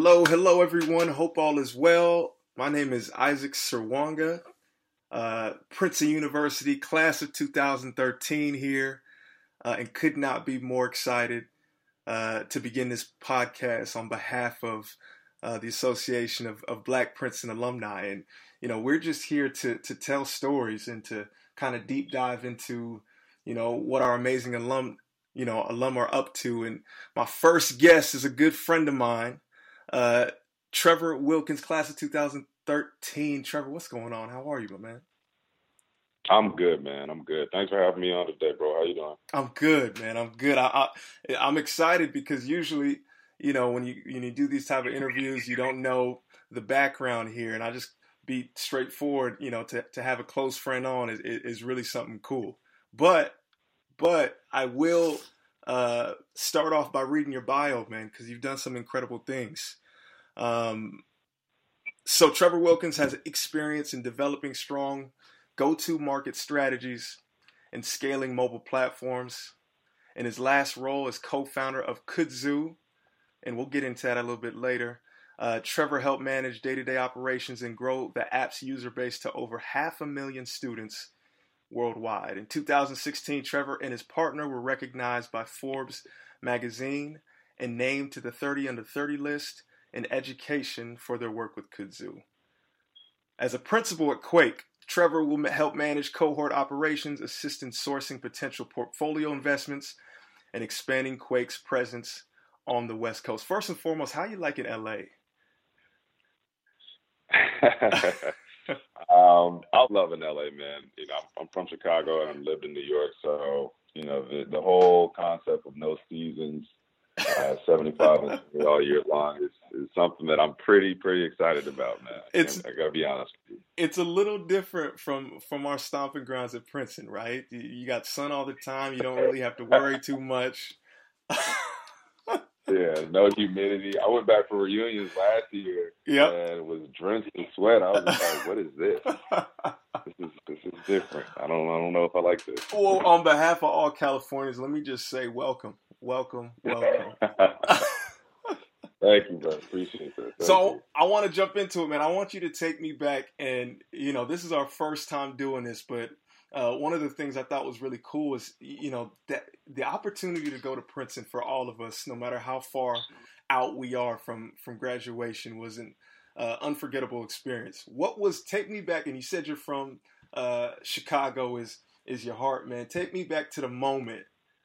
Hello, hello, everyone. Hope all is well. My name is Isaac Serwanga, uh, Princeton University, class of 2013 here, uh, and could not be more excited uh, to begin this podcast on behalf of uh, the Association of, of Black Princeton Alumni. And, you know, we're just here to, to tell stories and to kind of deep dive into, you know, what our amazing alum, you know, alum are up to. And my first guest is a good friend of mine. Uh, Trevor Wilkins, class of 2013. Trevor, what's going on? How are you, my man? I'm good, man. I'm good. Thanks for having me on today, bro. How you doing? I'm good, man. I'm good. I, I am excited because usually, you know, when you when you do these type of interviews, you don't know the background here, and I just be straightforward. You know, to to have a close friend on is is really something cool. But but I will uh, start off by reading your bio, man, because you've done some incredible things. Um, so Trevor Wilkins has experience in developing strong go-to market strategies and scaling mobile platforms. In his last role as co-founder of Kudzu, and we'll get into that a little bit later. Uh, Trevor helped manage day-to-day operations and grow the app's user base to over half a million students worldwide. In 2016, Trevor and his partner were recognized by Forbes magazine and named to the 30 under 30 list in education for their work with Kudzu. As a principal at Quake, Trevor will help manage cohort operations, assist in sourcing potential portfolio investments, and expanding Quake's presence on the West Coast. First and foremost, how you like in LA? um, I love in LA, man. You know, I'm from Chicago and I've lived in New York, so you know the the whole concept of no seasons, uh, 75 all year long is, is something that I'm pretty pretty excited about, man. It's I gotta be honest with you. It's a little different from from our stomping grounds at Princeton, right? You got sun all the time. You don't really have to worry too much. Yeah, no humidity. I went back for reunions last year. Yeah, and was drenched in sweat. I was like, "What is this? this is this is different. I don't I don't know if I like this." Well, on behalf of all Californians, let me just say, welcome, welcome, welcome. Thank you, bro. Appreciate that. Thank so you. I want to jump into it, man. I want you to take me back, and you know, this is our first time doing this, but uh, one of the things I thought was really cool is you know, that the opportunity to go to Princeton for all of us, no matter how far out we are from from graduation, was an uh, unforgettable experience. What was take me back? And you said you're from uh, Chicago. Is is your heart, man? Take me back to the moment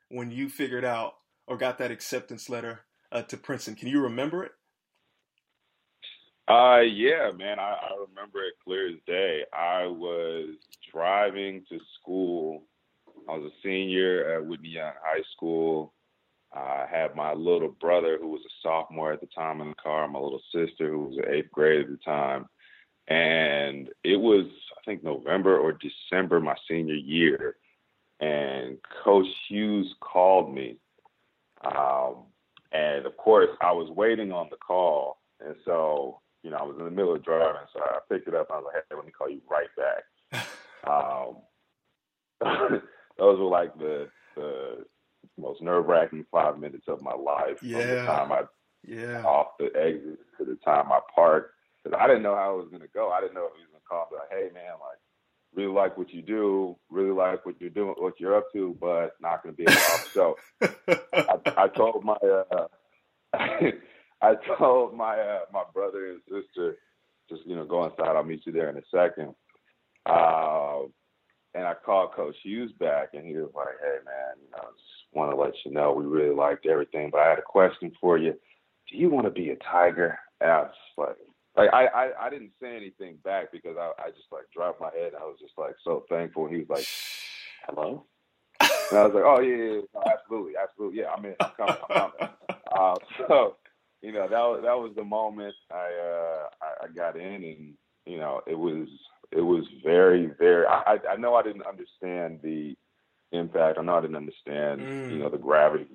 when you figured out or got that acceptance letter uh, to Princeton. Can you remember it? Uh, yeah, man, I, I remember it clear as day. I was driving to school. I was a senior at Whitney Young High School. I had my little brother who was a sophomore at the time in the car, my little sister who was in eighth grade at the time. And it was, I think, November or December my senior year. And Coach Hughes called me. Um, and of course, I was waiting on the call. And so you know, I was in the middle of driving, so I picked it up. And I was like, "Hey, let me call you right back." um, those were like the the most nerve wracking five minutes of my life. Yeah. From the time I yeah off the exit to the time I parked, because I didn't know how it was gonna go. I didn't know if he was gonna call me like, "Hey, man, like." Really like what you do. Really like what you're doing, what you're up to, but not going to be to. So I, I told my uh, I told my uh, my brother and sister, just you know, go inside. I'll meet you there in a second. Uh, and I called Coach Hughes back, and he was like, "Hey, man, you know, just want to let you know we really liked everything, but I had a question for you. Do you want to be a Tiger?" And I was like, like I, I, I didn't say anything back because I, I just like dropped my head. I was just like so thankful. He was like, "Hello," and I was like, "Oh yeah, yeah, yeah absolutely, absolutely, yeah, I'm in. I'm coming. I'm coming." Uh, so you know that was that was the moment I uh I, I got in and you know it was it was very very I I know I didn't understand the impact I know I didn't understand mm. you know the gravity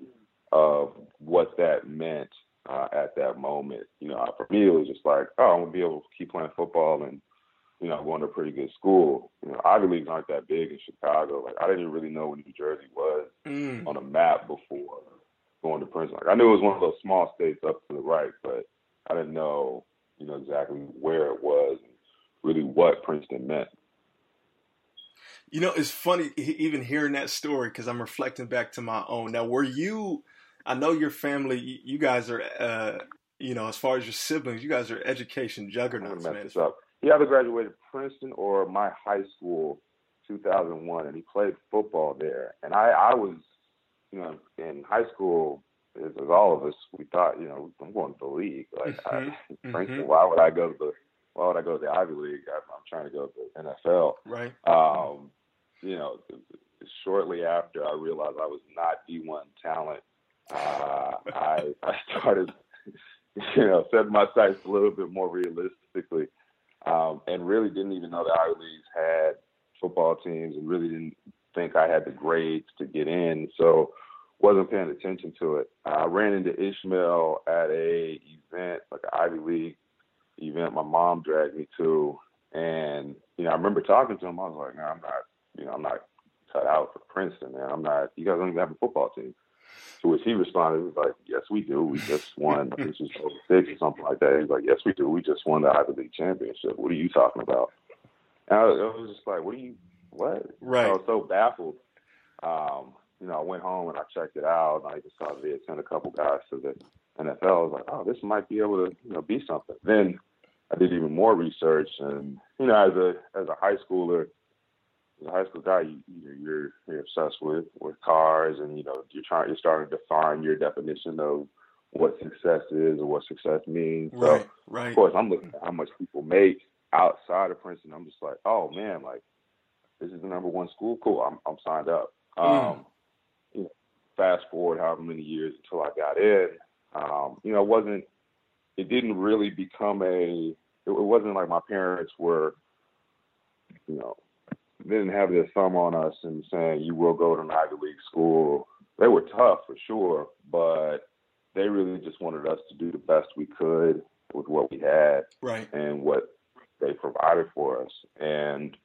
of what that meant uh, at that moment you know for me it was just like oh I'm gonna be able to keep playing football and you know going to a pretty good school you know Ivy leagues aren't that big in Chicago like I didn't really know what New Jersey was mm. on a map before going to Princeton. Like I knew it was one of those small states up to the right, but I didn't know, you know, exactly where it was, and really what Princeton meant. You know, it's funny even hearing that story because I'm reflecting back to my own. Now, were you? I know your family. You guys are, uh, you know, as far as your siblings, you guys are education juggernauts, man. This up. He either graduated Princeton or my high school, 2001, and he played football there. And I, I was, you know, in high school, as, as all of us, we thought, you know, I'm going to the league. Like mm-hmm. I, Princeton, mm-hmm. why would I go to the why would I go to the Ivy League? I'm, I'm trying to go to the NFL. Right. Um, you know, shortly after I realized I was not D1 talent, uh, I, I started, you know, setting my sights a little bit more realistically, um, and really didn't even know the Ivy Leagues had football teams, and really didn't think I had the grades to get in. So wasn't paying attention to it. I ran into Ishmael at a event, like an Ivy League event. My mom dragged me to, and you know, I remember talking to him. I was like, "No, I'm not you know, I'm not cut out for Princeton, man. I'm not. You guys don't even have a football team. To which he responded, he was like, "Yes, we do. We just won. I think it was six or something like that." He's like, "Yes, we do. We just won the Ivy League championship. What are you talking about?" And I was, I was just like, "What are you? What?" Right. I was so baffled. Um, you know, I went home and I checked it out. And I just saw they had sent a couple guys to the NFL. I was like, "Oh, this might be able to, you know, be something." Then I did even more research, and you know, as a as a high schooler as a high school guy, you, you you're you're obsessed with with cars, and you know you're trying you're starting to define your definition of what success is or what success means. Right, so, right. Of course, I'm looking at how much people make outside of Princeton. I'm just like, oh man, like this is the number one school. Cool, I'm I'm signed up. Mm. Um, you know, fast forward however many years until I got in. Um, you know, it wasn't. It didn't really become a. It, it wasn't like my parents were, you know, didn't have their thumb on us and saying you will go to an Ivy League school. They were tough for sure, but they really just wanted us to do the best we could with what we had right. and what they provided for us. And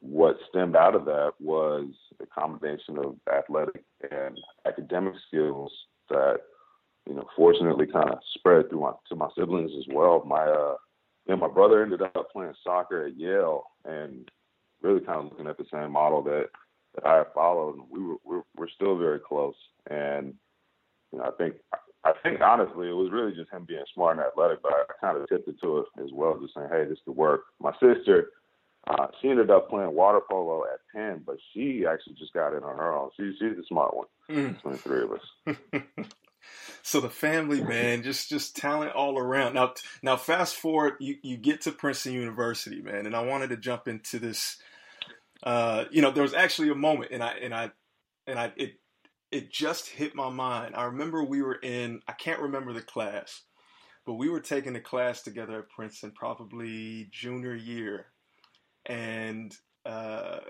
what stemmed out of that was a combination of athletic and academic skills that, you know, fortunately kind of spread through my to my siblings as well. My uh, you know, my brother ended up playing soccer at Yale, and really kind of looking at the same model that that I followed, and we were we're, we're still very close. And you know, I think I think honestly, it was really just him being smart and athletic, but I, I kind of tipped it to it as well, just saying, hey, this could work. My sister. Uh, she ended up playing water polo at Penn, but she actually just got in on her own. She, she's the smart one mm. between the three of us. so the family, man, just just talent all around. Now, now fast forward, you you get to Princeton University, man, and I wanted to jump into this uh, you know, there was actually a moment, and I and I and I it it just hit my mind. I remember we were in I can't remember the class, but we were taking a class together at Princeton, probably junior year, and uh,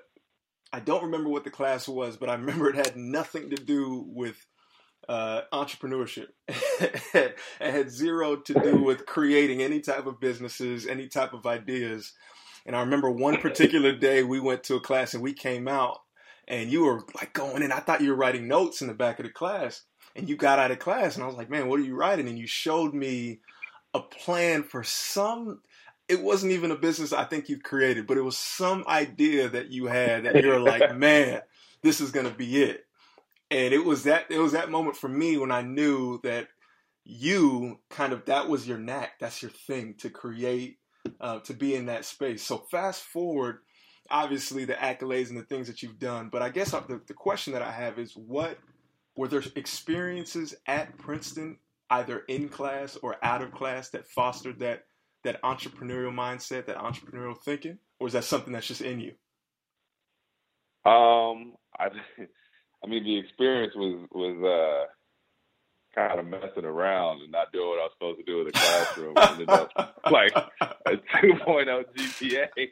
I don't remember what the class was, but I remember it had nothing to do with uh, entrepreneurship. it had zero to do with creating any type of businesses, any type of ideas. And I remember one particular day we went to a class and we came out and you were like going in. I thought you were writing notes in the back of the class. And you got out of class and I was like, man, what are you writing? And you showed me a plan for some it wasn't even a business I think you created, but it was some idea that you had that you're like, man, this is gonna be it. And it was that it was that moment for me when I knew that you kind of that was your knack, that's your thing to create uh, to be in that space. So fast forward, obviously the accolades and the things that you've done. But I guess the, the question that I have is, what were there experiences at Princeton, either in class or out of class, that fostered that that entrepreneurial mindset, that entrepreneurial thinking, or is that something that's just in you? Um, I, I mean, the experience was was uh, kind of messing around and not doing what I was supposed to do in the classroom. ended up like a 2.0 GPA.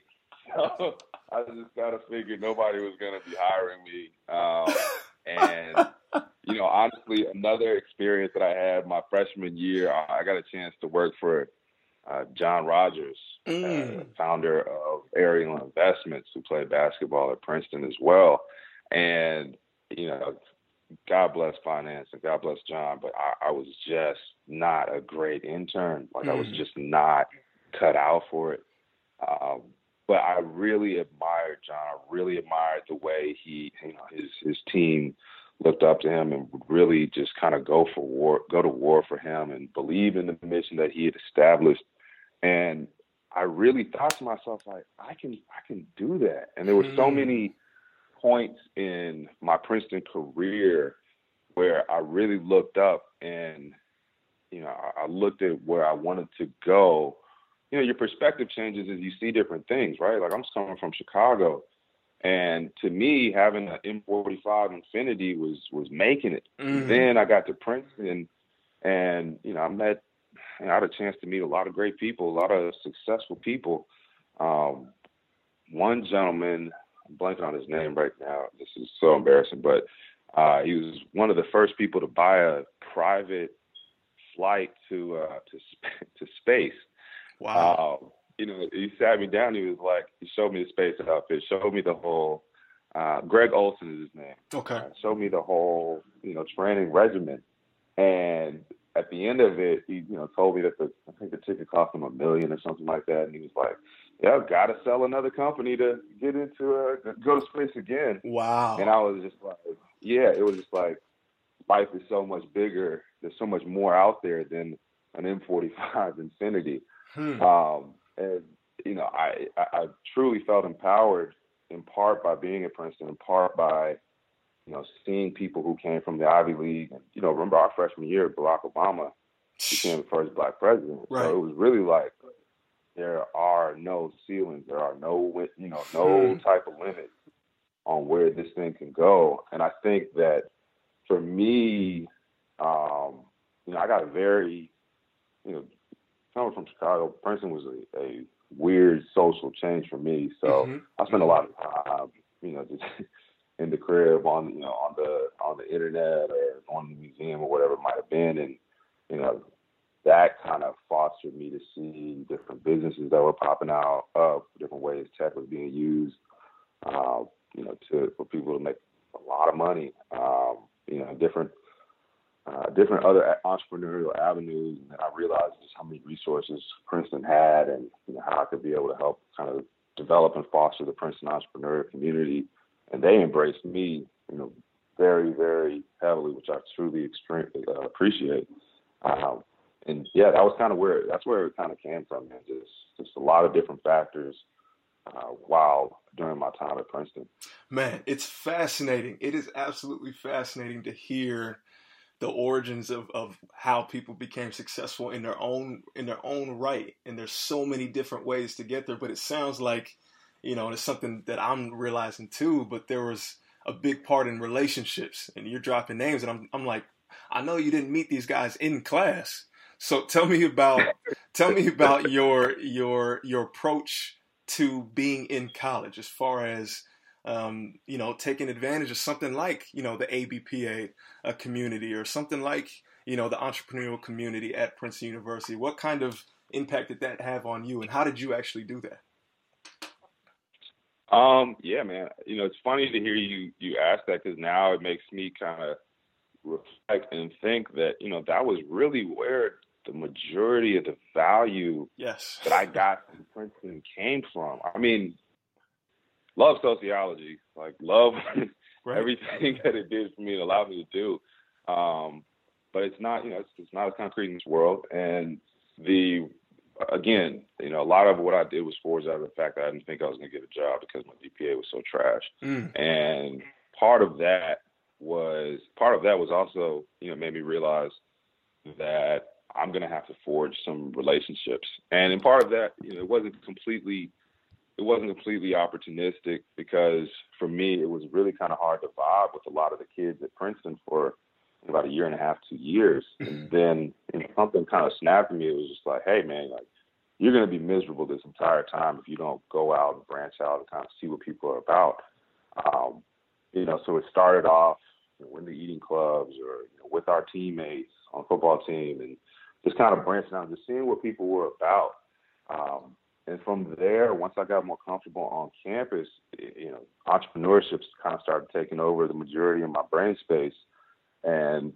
So I just kind of figured nobody was going to be hiring me. Um, and, you know, honestly, another experience that I had my freshman year, I got a chance to work for uh, John Rogers, uh, mm. uh, founder of Ariel Investments, who played basketball at Princeton as well. And, you know, God bless finance and God bless John, but I, I was just not a great intern. Like mm. I was mm. just not cut out for it. Um, but I really admired John. I really admired the way he, you know, his his team looked up to him and would really just kind of go for war, go to war for him, and believe in the mission that he had established. And I really thought to myself, like, I can, I can do that. And there were so hmm. many points in my Princeton career where I really looked up and, you know, I looked at where I wanted to go. You know, your perspective changes as you see different things, right? Like I'm coming from Chicago and to me, having an M45 Infiniti was was making it. Mm-hmm. Then I got to Princeton, and you know I met, I had a chance to meet a lot of great people, a lot of successful people. Um, one gentleman, I'm blanking on his name right now. This is so embarrassing, but uh, he was one of the first people to buy a private flight to uh, to to space. Wow. Uh, you know, he sat me down. He was like, he showed me the space outfit, showed me the whole. Uh, Greg Olsen is his name. Okay. Uh, showed me the whole, you know, training regimen, and at the end of it, he, you know, told me that the I think the ticket cost him a million or something like that, and he was like, "Yeah, got to sell another company to get into uh, go to space again." Wow. And I was just like, yeah, it was just like life is so much bigger. There's so much more out there than an M45 Infiniti. Hmm. Um, and you know, I, I, I truly felt empowered in part by being at Princeton, in part by you know seeing people who came from the Ivy League. And you know, remember our freshman year, Barack Obama became the first black president. Right. So it was really like there are no ceilings, there are no you know no hmm. type of limits on where this thing can go. And I think that for me, um, you know, I got a very you know coming from Chicago, Princeton was a, a weird social change for me. So mm-hmm. I spent a lot of time, you know, just in the crib on you know on the on the internet or on the museum or whatever it might have been, and you know that kind of fostered me to see different businesses that were popping out of different ways tech was being used, uh, you know, to for people to make a lot of money, um, you know, different uh, different other entrepreneurial avenues, and I realized just how many resources Princeton had, and you know, how I could be able to help kind of develop and foster the Princeton entrepreneurial community. And they embraced me, you know, very, very heavily, which I truly extremely uh, appreciate. Um, and yeah, that was kind of where that's where it kind of came from, man. Just just a lot of different factors. Uh, while during my time at Princeton, man, it's fascinating. It is absolutely fascinating to hear the origins of, of how people became successful in their own in their own right and there's so many different ways to get there but it sounds like you know it's something that i'm realizing too but there was a big part in relationships and you're dropping names and i'm, I'm like i know you didn't meet these guys in class so tell me about tell me about your your your approach to being in college as far as um, you know, taking advantage of something like, you know, the ABPA uh, community or something like, you know, the entrepreneurial community at Princeton University? What kind of impact did that have on you, and how did you actually do that? Um, yeah, man. You know, it's funny to hear you you ask that because now it makes me kind of reflect and think that you know that was really where the majority of the value yes. that I got from Princeton came from. I mean, love sociology, like love right. everything that it did for me and allowed me to do. Um, but it's not, you know, it's, it's not as concrete in this world. And the again, you know, a lot of what I did was forged out of the fact that I didn't think I was going to get a job because my GPA was so trash. Mm. And part of that was part of that was also, you know, made me realize that I'm going to have to forge some relationships. And in part of that, you know, it wasn't completely it wasn't completely opportunistic because for me it was really kind of hard to vibe with a lot of the kids at Princeton for about a year and a half, two years, and then you know, something kind of snapped me. It was just like, hey man, like you're gonna be miserable this entire time if you don't go out and branch out and kind of see what people are about. Um, you know, so it started off you know, in the eating clubs or you know, with our teammates on the football team, and just kind of branching out, just seeing what people were about. Um, and from there, once I got more comfortable on campus, you know, entrepreneurship kind of started taking over the majority of my brain space. And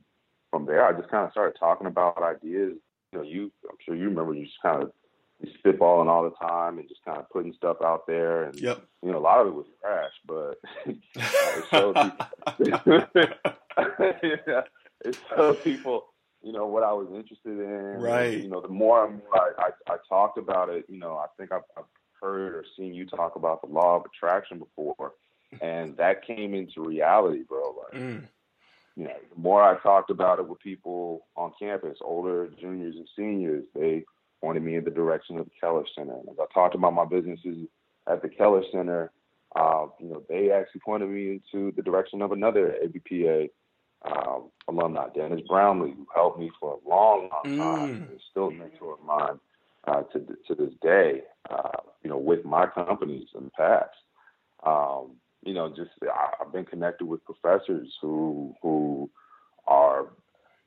from there, I just kind of started talking about ideas. You know, you I'm sure you remember you just kind of spitballing all the time and just kind of putting stuff out there. And yep. you know, a lot of it was trash, but it showed people. yeah, it showed people, you know, what I was interested in. Right. You know, the more and more I, I, I talked about it, you know, I think I've, I've heard or seen you talk about the law of attraction before, and that came into reality, bro. Like. Mm. You know, the more I talked about it with people on campus, older juniors and seniors, they pointed me in the direction of the Keller Center. And as I talked about my businesses at the Keller Center, uh, you know, they actually pointed me into the direction of another ABPA um, alumni, Dennis Brownlee, who helped me for a long, long time. Mm. He's still a mentor of mine uh, to to this day. Uh, you know, with my companies in the past. Um, you know, just I, I've been connected with professors who who are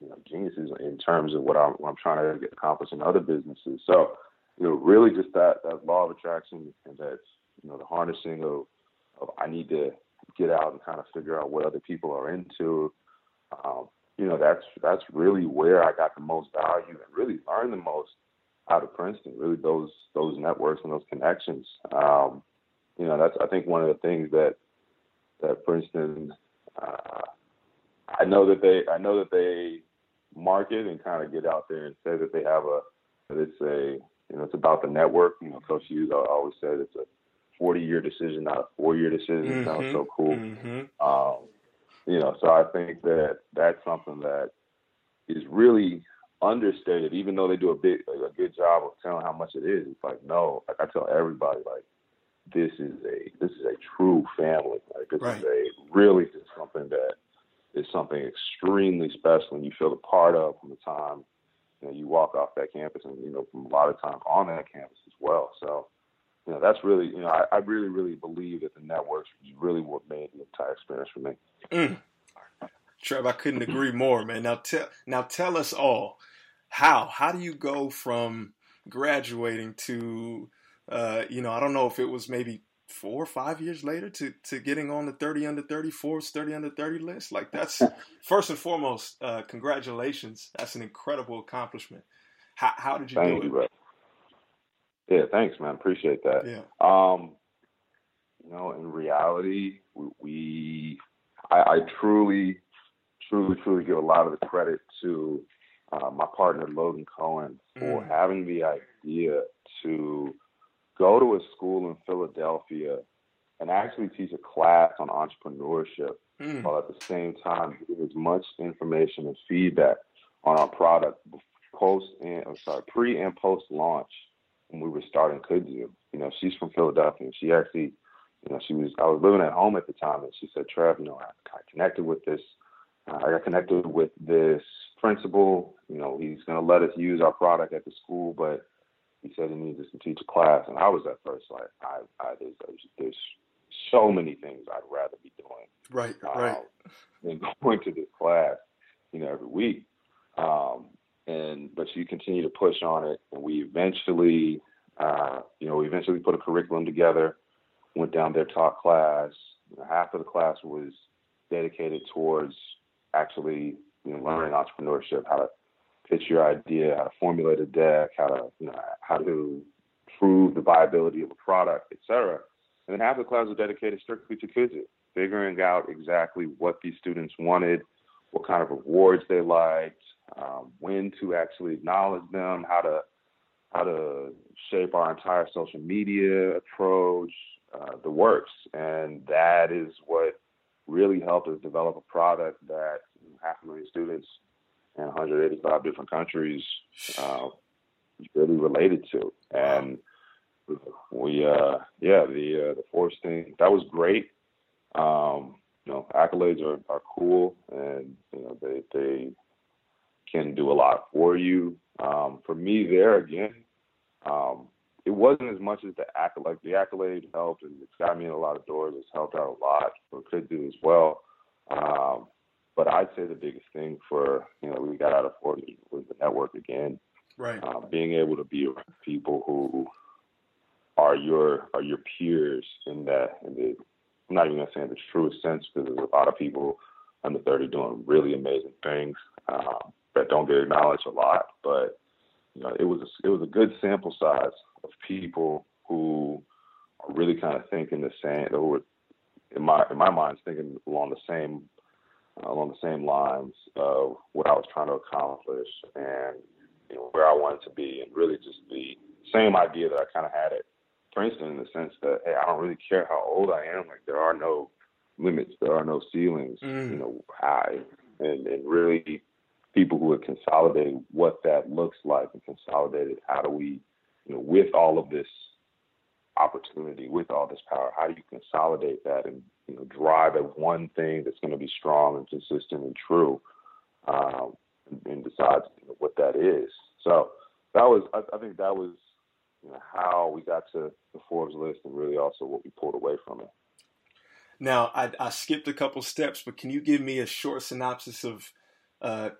you know, geniuses in terms of what I'm, what I'm trying to get accomplished in other businesses. So, you know, really just that, that law of attraction and that, you know, the harnessing of, of I need to get out and kind of figure out what other people are into. Um, you know, that's that's really where I got the most value and really learned the most out of Princeton. Really, those those networks and those connections. Um, you know, that's I think one of the things that that Princeton. Uh, I know that they I know that they market and kind of get out there and say that they have a that it's a you know it's about the network. You know, Coach Hughes always said it's a 40 year decision, not a four year decision. Mm-hmm. Sounds so cool. Mm-hmm. Um, you know, so I think that that's something that is really understated. Even though they do a big a good job of telling how much it is, it's like no. Like I tell everybody, like this is a this is a true family. Like this right. is a really just something that is something extremely special and you feel a part of from the time you know you walk off that campus and you know from a lot of time on that campus as well. So you know that's really you know I, I really really believe that the networks really what made the entire experience for me. Mm. Trev, I couldn't agree more, man. Now tell now tell us all how how do you go from graduating to uh, you know I don't know if it was maybe four or five years later to to getting on the 30 under 30 Forbes 30 under 30 list? Like that's first and foremost uh, congratulations. That's an incredible accomplishment. How, how did you Thank do you, it bro. yeah thanks man. Appreciate that. Yeah. Um you know in reality we, we I, I, truly truly truly give a lot of the credit to uh, my partner Logan Cohen for mm. having the idea to go to a school in Philadelphia and actually teach a class on entrepreneurship mm. while at the same time give as much information and feedback on our product post and I'm sorry, pre and post launch when we were starting Kudzu. You know, she's from Philadelphia and she actually, you know, she was I was living at home at the time and she said, Trev, you know, I, I connected with this uh, I got connected with this principal. You know, he's going to let us use our product at the school, but he said he needs us to teach a class, and I was at first like, I, I there's, there's so many things I'd rather be doing, right, right, than going to this class, you know, every week. Um, and but she continued to push on it, and we eventually, uh, you know, we eventually put a curriculum together. Went down there, taught class. Half of the class was dedicated towards actually, you know, learning entrepreneurship, how to pitch your idea, how to formulate a deck, how to you know how to prove the viability of a product, etc. And then half the class was dedicated strictly to Kudzu, figuring out exactly what these students wanted, what kind of rewards they liked, um, when to actually acknowledge them, how to how to shape our entire social media approach, works, and that is what really helped us develop a product that half a million students in 185 different countries uh, really related to. And we, uh, yeah, the uh, the Forbes thing that was great. Um, you know, accolades are, are cool, and you know they they can do a lot for you. Um, for me, there again, wasn't as much as the accolade. Like the accolade helped, and it's got me in a lot of doors. It's helped out a lot, or could do as well. Um, but I'd say the biggest thing for you know we got out of Forbes was the network again. Right. Uh, being able to be around people who are your are your peers in that in the I'm not even gonna say in the truest sense because there's a lot of people under 30 doing really amazing things uh, that don't get acknowledged a lot. But you know, it was a, it was a good sample size of people who are really kind of thinking the same. Who were, in my in my mind, thinking along the same uh, along the same lines of what I was trying to accomplish and you know where I wanted to be, and really just the same idea that I kind of had at Princeton in the sense that hey, I don't really care how old I am. Like there are no limits, there are no ceilings. Mm. You know, high and and really people who have consolidated what that looks like and consolidated how do we, you know, with all of this opportunity, with all this power, how do you consolidate that and you know drive at one thing that's going to be strong and consistent and true, um, and, decide you know, what that is. So that was, I, I think that was you know, how we got to the Forbes list and really also what we pulled away from it. Now, I, I skipped a couple steps, but can you give me a short synopsis of uh,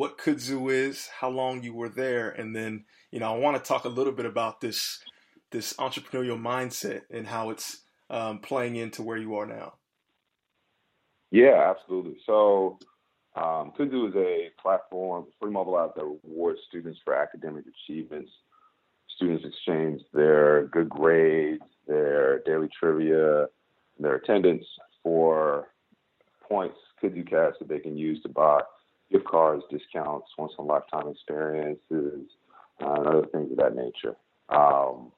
what Kudzu is, how long you were there, and then you know I want to talk a little bit about this this entrepreneurial mindset and how it's um, playing into where you are now. Yeah, absolutely. So um, Kudzu is a platform, free mobile app that rewards students for academic achievements. Students exchange their good grades, their daily trivia, their attendance for points, Kudzu Cash, that they can use to buy gift cards, discounts, once in a lifetime experiences, uh, and other things of that nature. Um,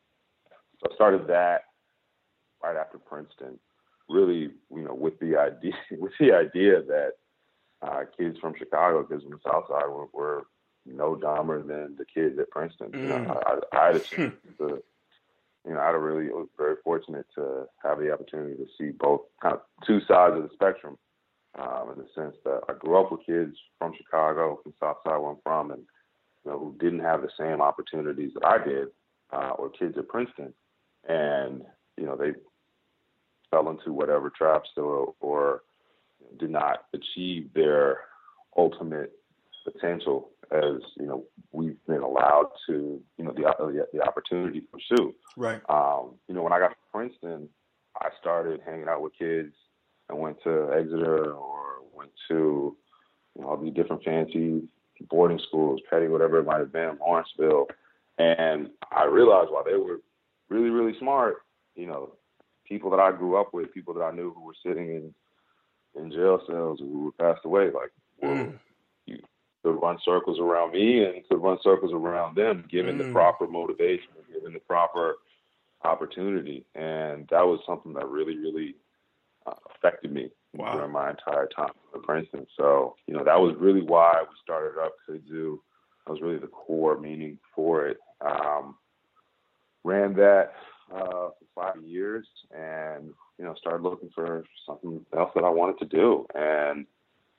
so I started that right after Princeton, really, you know, with the idea with the idea that uh, kids from Chicago, because from the South Side, were, were no dumber than the kids at Princeton. Mm. You know, mm. I, I had a chance to, you know, I really was very fortunate to have the opportunity to see both kind of two sides of the spectrum um, in the sense that I grew up with kids from Chicago, from Southside where I'm from, and you know who didn't have the same opportunities that I did, uh, or kids at Princeton, and you know they fell into whatever traps or, or did not achieve their ultimate potential as you know we've been allowed to you know the the, the opportunity to pursue. Right. Um, you know when I got to Princeton, I started hanging out with kids I went to Exeter or went to you know, all these different fancy boarding schools, Peddie, whatever it might have been, Lawrenceville. And I realized while they were really, really smart, you know, people that I grew up with, people that I knew who were sitting in in jail cells who were passed away, like mm. you could run circles around me and could run circles around them, given mm. the proper motivation, given the proper opportunity. And that was something that really, really affected me wow. during my entire time at Princeton. So, you know, that was really why we started up Kudzu. That was really the core meaning for it. Um, ran that uh, for five years and, you know, started looking for something else that I wanted to do. And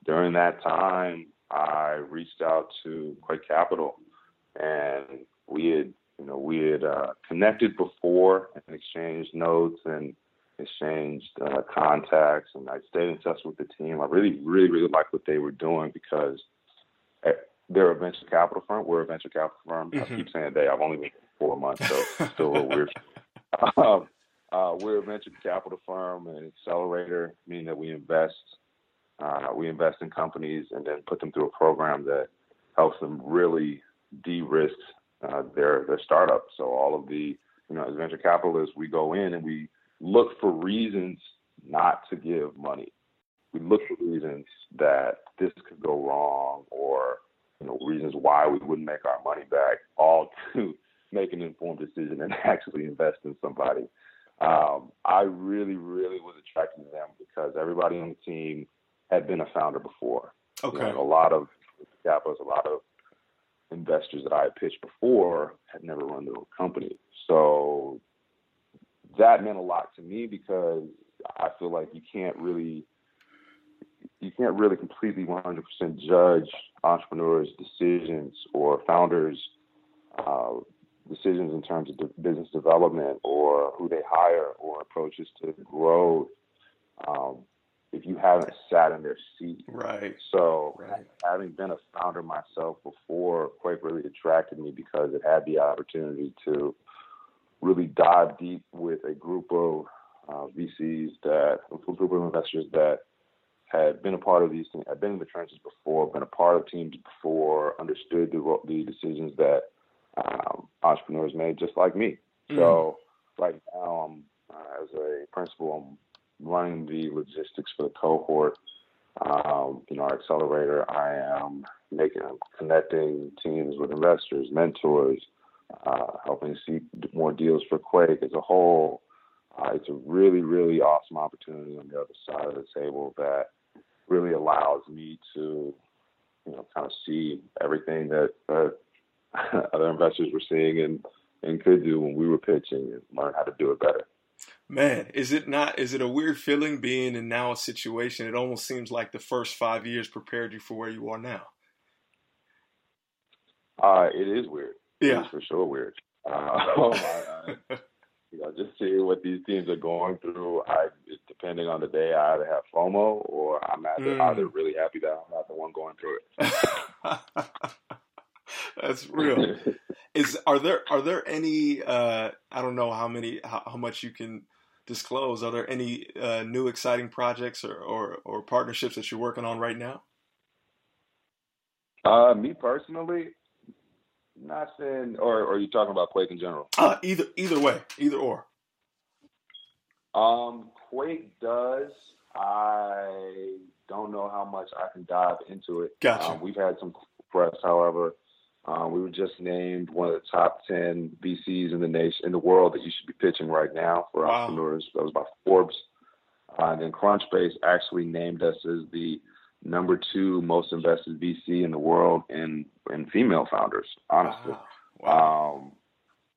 during that time, I reached out to Quake Capital and we had, you know, we had uh, connected before and exchanged notes and exchanged uh, contacts, and I stayed in touch with the team. I really, really, really liked what they were doing because eh, they're a venture capital firm. We're a venture capital firm. Mm-hmm. I keep saying they. I've only been four months, so it's still a little weird. Um, uh, we're a venture capital firm, an accelerator, meaning that we invest. Uh, we invest in companies and then put them through a program that helps them really de-risk uh, their their startup. So all of the you know, as venture capitalists, we go in and we look for reasons not to give money. We look for reasons that this could go wrong or you know reasons why we wouldn't make our money back, all to make an informed decision and actually invest in somebody. Um, I really, really was attracted to them because everybody on the team had been a founder before. Okay. You know, a lot of capitalists, a lot of investors that I had pitched before had never run their own company. So that meant a lot to me because I feel like you can't really you can't really completely 100% judge entrepreneurs' decisions or founders' uh, decisions in terms of de- business development or who they hire or approaches to growth um, if you haven't sat in their seat. Right. So right. having been a founder myself before, Quake really attracted me because it had the opportunity to really dive deep with a group of uh, VCs that, a group of investors that had been a part of these things. I've been in the trenches before, been a part of teams before, understood the the decisions that um, entrepreneurs made, just like me. Mm-hmm. So right now, I'm uh, as a principal, I'm running the logistics for the cohort. Um, you know, our accelerator. I am making, connecting teams with investors, mentors, uh, helping see more deals for Quake as a whole. Uh, it's a really, really awesome opportunity on the other side of the table that really allows me to, you know, kind of see everything that uh, other investors were seeing and and could do when we were pitching and learn how to do it better. Man, is it not? Is it a weird feeling being in now a situation? It almost seems like the first five years prepared you for where you are now. Uh, it is weird. Yeah, for sure weird. Uh, oh my, you know, just seeing what these teams are going through. I depending on the day, I either have FOMO or I'm either, mm. either really happy that I'm not the one going through it. That's real. Is are there are there any? Uh, I don't know how many how, how much you can disclose. Are there any uh, new exciting projects or, or, or partnerships that you're working on right now? Uh, me personally, nothing. Or, or are you talking about Quake in general? Uh, either either way, either or. Um, Quake does. I don't know how much I can dive into it. Gotcha. Um, we've had some press, however. Um, we were just named one of the top ten VCs in the nation in the world that you should be pitching right now for wow. entrepreneurs. That was by Forbes. Uh, and then Crunchbase actually named us as the number two most invested VC in the world in in female founders. Honestly, wow. Um,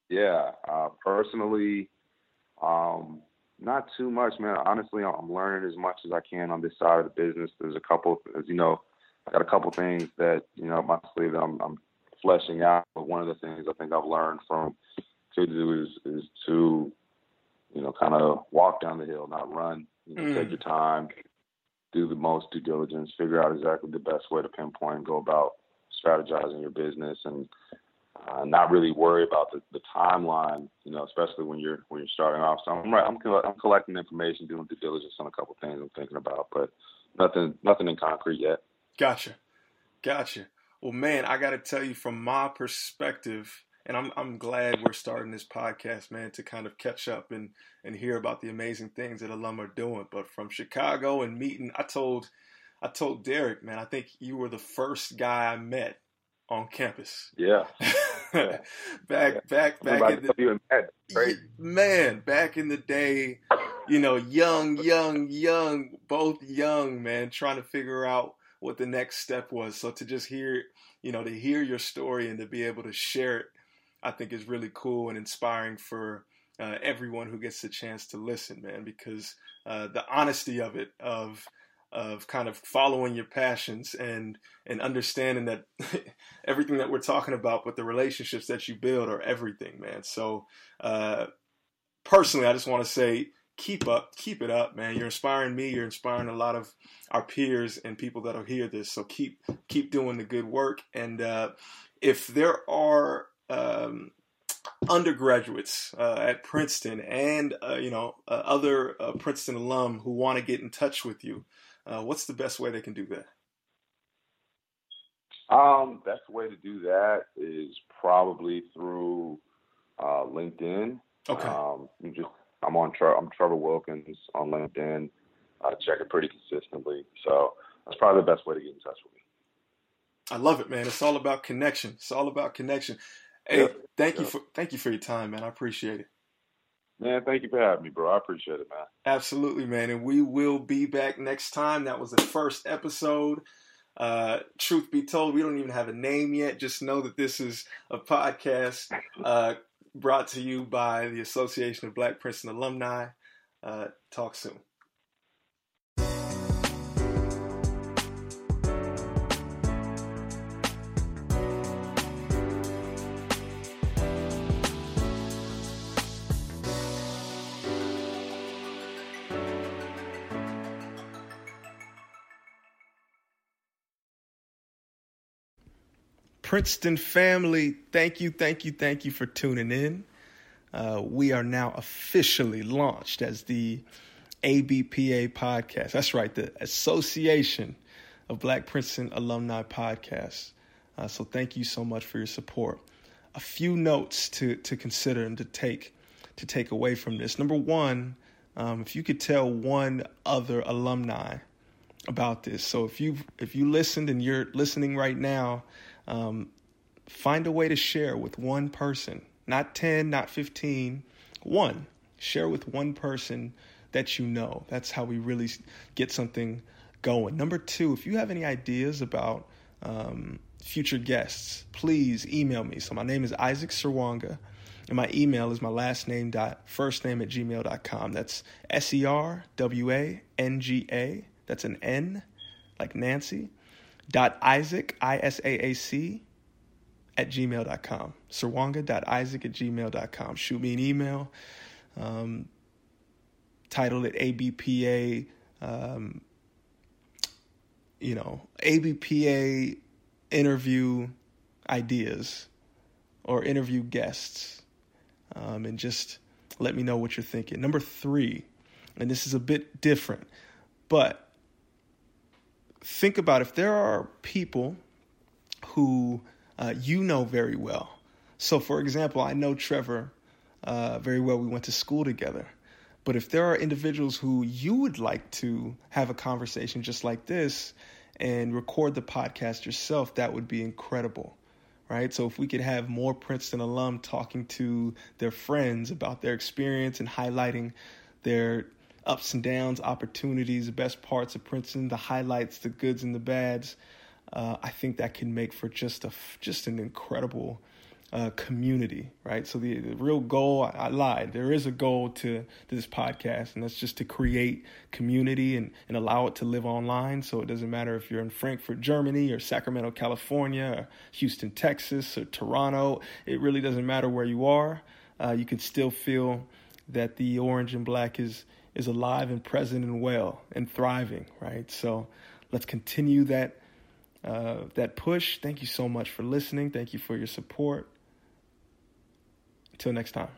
yeah. Uh, personally, um, not too much, man. Honestly, I'm learning as much as I can on this side of the business. There's a couple, as you know, I got a couple things that you know my sleeve that I'm, I'm fleshing out. But one of the things I think I've learned from to do is is to you know kind of walk down the hill, not run. You know, mm. Take your time, do the most due diligence, figure out exactly the best way to pinpoint, go about strategizing your business, and uh, not really worry about the, the timeline. You know, especially when you're when you're starting off. So I'm I'm, I'm collecting information, doing due diligence on a couple things I'm thinking about, but nothing nothing in concrete yet. Gotcha, gotcha. Well, man, I got to tell you from my perspective, and I'm I'm glad we're starting this podcast, man, to kind of catch up and and hear about the amazing things that alum are doing. But from Chicago and meeting, I told I told Derek, man, I think you were the first guy I met on campus. Yeah. back, yeah. back, back in the man, back in the day, you know, young, young, young, both young, man, trying to figure out what the next step was. So to just hear, you know, to hear your story and to be able to share it, I think is really cool and inspiring for uh, everyone who gets the chance to listen, man. Because uh, the honesty of it, of of kind of following your passions and and understanding that everything that we're talking about, but the relationships that you build are everything, man. So uh, personally, I just want to say keep up, keep it up, man. You're inspiring me. You're inspiring a lot of our peers and people that'll hear this. So keep keep doing the good work. And uh, if there are um, undergraduates uh, at Princeton and uh, you know uh, other uh, Princeton alum who want to get in touch with you, uh, what's the best way they can do that? Um, best way to do that is probably through LinkedIn. Okay. Um, you just I'm on I'm Trevor Wilkins on LinkedIn. I check it pretty consistently. So that's probably the best way to get in touch with me. I love it, man. It's all about connection. It's all about connection. Hey, yeah, thank yeah. you for thank you for your time, man. I appreciate it. Man, thank you for having me, bro. I appreciate it, man. Absolutely, man. And we will be back next time. That was the first episode. Uh, truth be told, we don't even have a name yet. Just know that this is a podcast uh, brought to you by the Association of Black Princeton Alumni. Uh, talk soon. Princeton family, thank you, thank you, thank you for tuning in. Uh, we are now officially launched as the ABPA podcast. That's right, the Association of Black Princeton Alumni Podcasts. Uh, so thank you so much for your support. A few notes to to consider and to take to take away from this. Number one, um, if you could tell one other alumni about this. So if you if you listened and you're listening right now, um, find a way to share with one person, not ten, not fifteen, one. Share with one person that you know. That's how we really get something going. Number two, if you have any ideas about um, future guests, please email me. So my name is Isaac Serwanga, and my email is my last name dot first name at gmail.com. That's S E R W A N G A. That's an N, like Nancy, Isaac, I S A A C, at gmail.com. Serwanga.isaac at gmail.com. Shoot me an email. Um, titled it ABPA, um, you know, ABPA interview ideas or interview guests, um, and just let me know what you're thinking. Number three, and this is a bit different, but think about if there are people who uh, you know very well. So, for example, I know Trevor uh, very well. We went to school together. But if there are individuals who you would like to have a conversation just like this and record the podcast yourself, that would be incredible. Right? So if we could have more Princeton alum talking to their friends about their experience and highlighting their ups and downs, opportunities, the best parts of Princeton, the highlights, the goods and the bads, uh, I think that can make for just a just an incredible uh, community, right? So the, the real goal, I, I, lied. There is a goal to, to this podcast, and that's just to create community and, and allow it to live online. So it doesn't matter if you're in Frankfurt, Germany, or Sacramento, California, or Houston, Texas, or Toronto. It really doesn't matter where you are. Uh, you can still feel that the orange and black is is alive and present and well and thriving, right? So let's continue that uh, that push. Thank you so much for listening. Thank you for your support. Until next time.